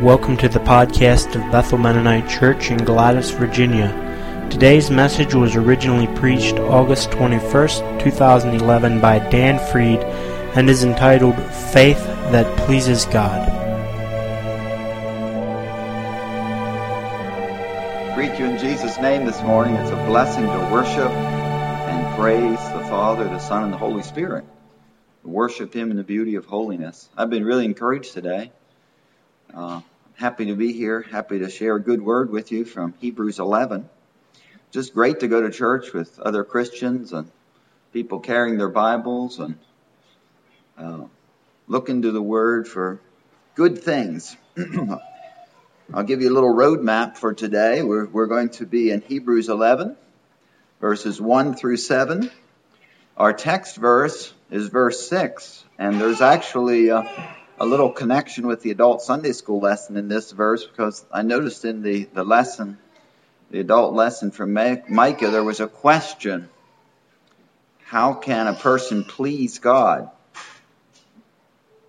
Welcome to the podcast of Bethel Mennonite Church in Gladys, Virginia. Today's message was originally preached August 21st, 2011 by Dan Freed and is entitled Faith That Pleases God. Greet you in Jesus' name this morning. It's a blessing to worship praise the Father, the Son, and the Holy Spirit. Worship Him in the beauty of holiness. I've been really encouraged today. Uh, happy to be here. Happy to share a good word with you from Hebrews 11. Just great to go to church with other Christians and people carrying their Bibles and uh, looking to the Word for good things. I'll give you a little roadmap for today. We're, we're going to be in Hebrews 11, verses 1 through 7. Our text verse is verse 6, and there's actually uh, a little connection with the adult Sunday school lesson in this verse because I noticed in the, the lesson, the adult lesson from Micah, there was a question. How can a person please God?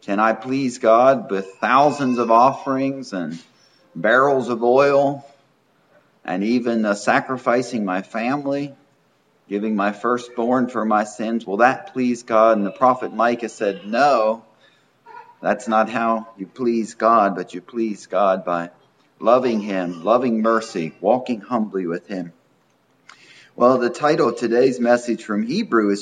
Can I please God with thousands of offerings and barrels of oil and even uh, sacrificing my family, giving my firstborn for my sins? Will that please God? And the prophet Micah said, No, that's not how you please God, but you please God by loving Him, loving mercy, walking humbly with Him. Well, the title of today's message from Hebrew is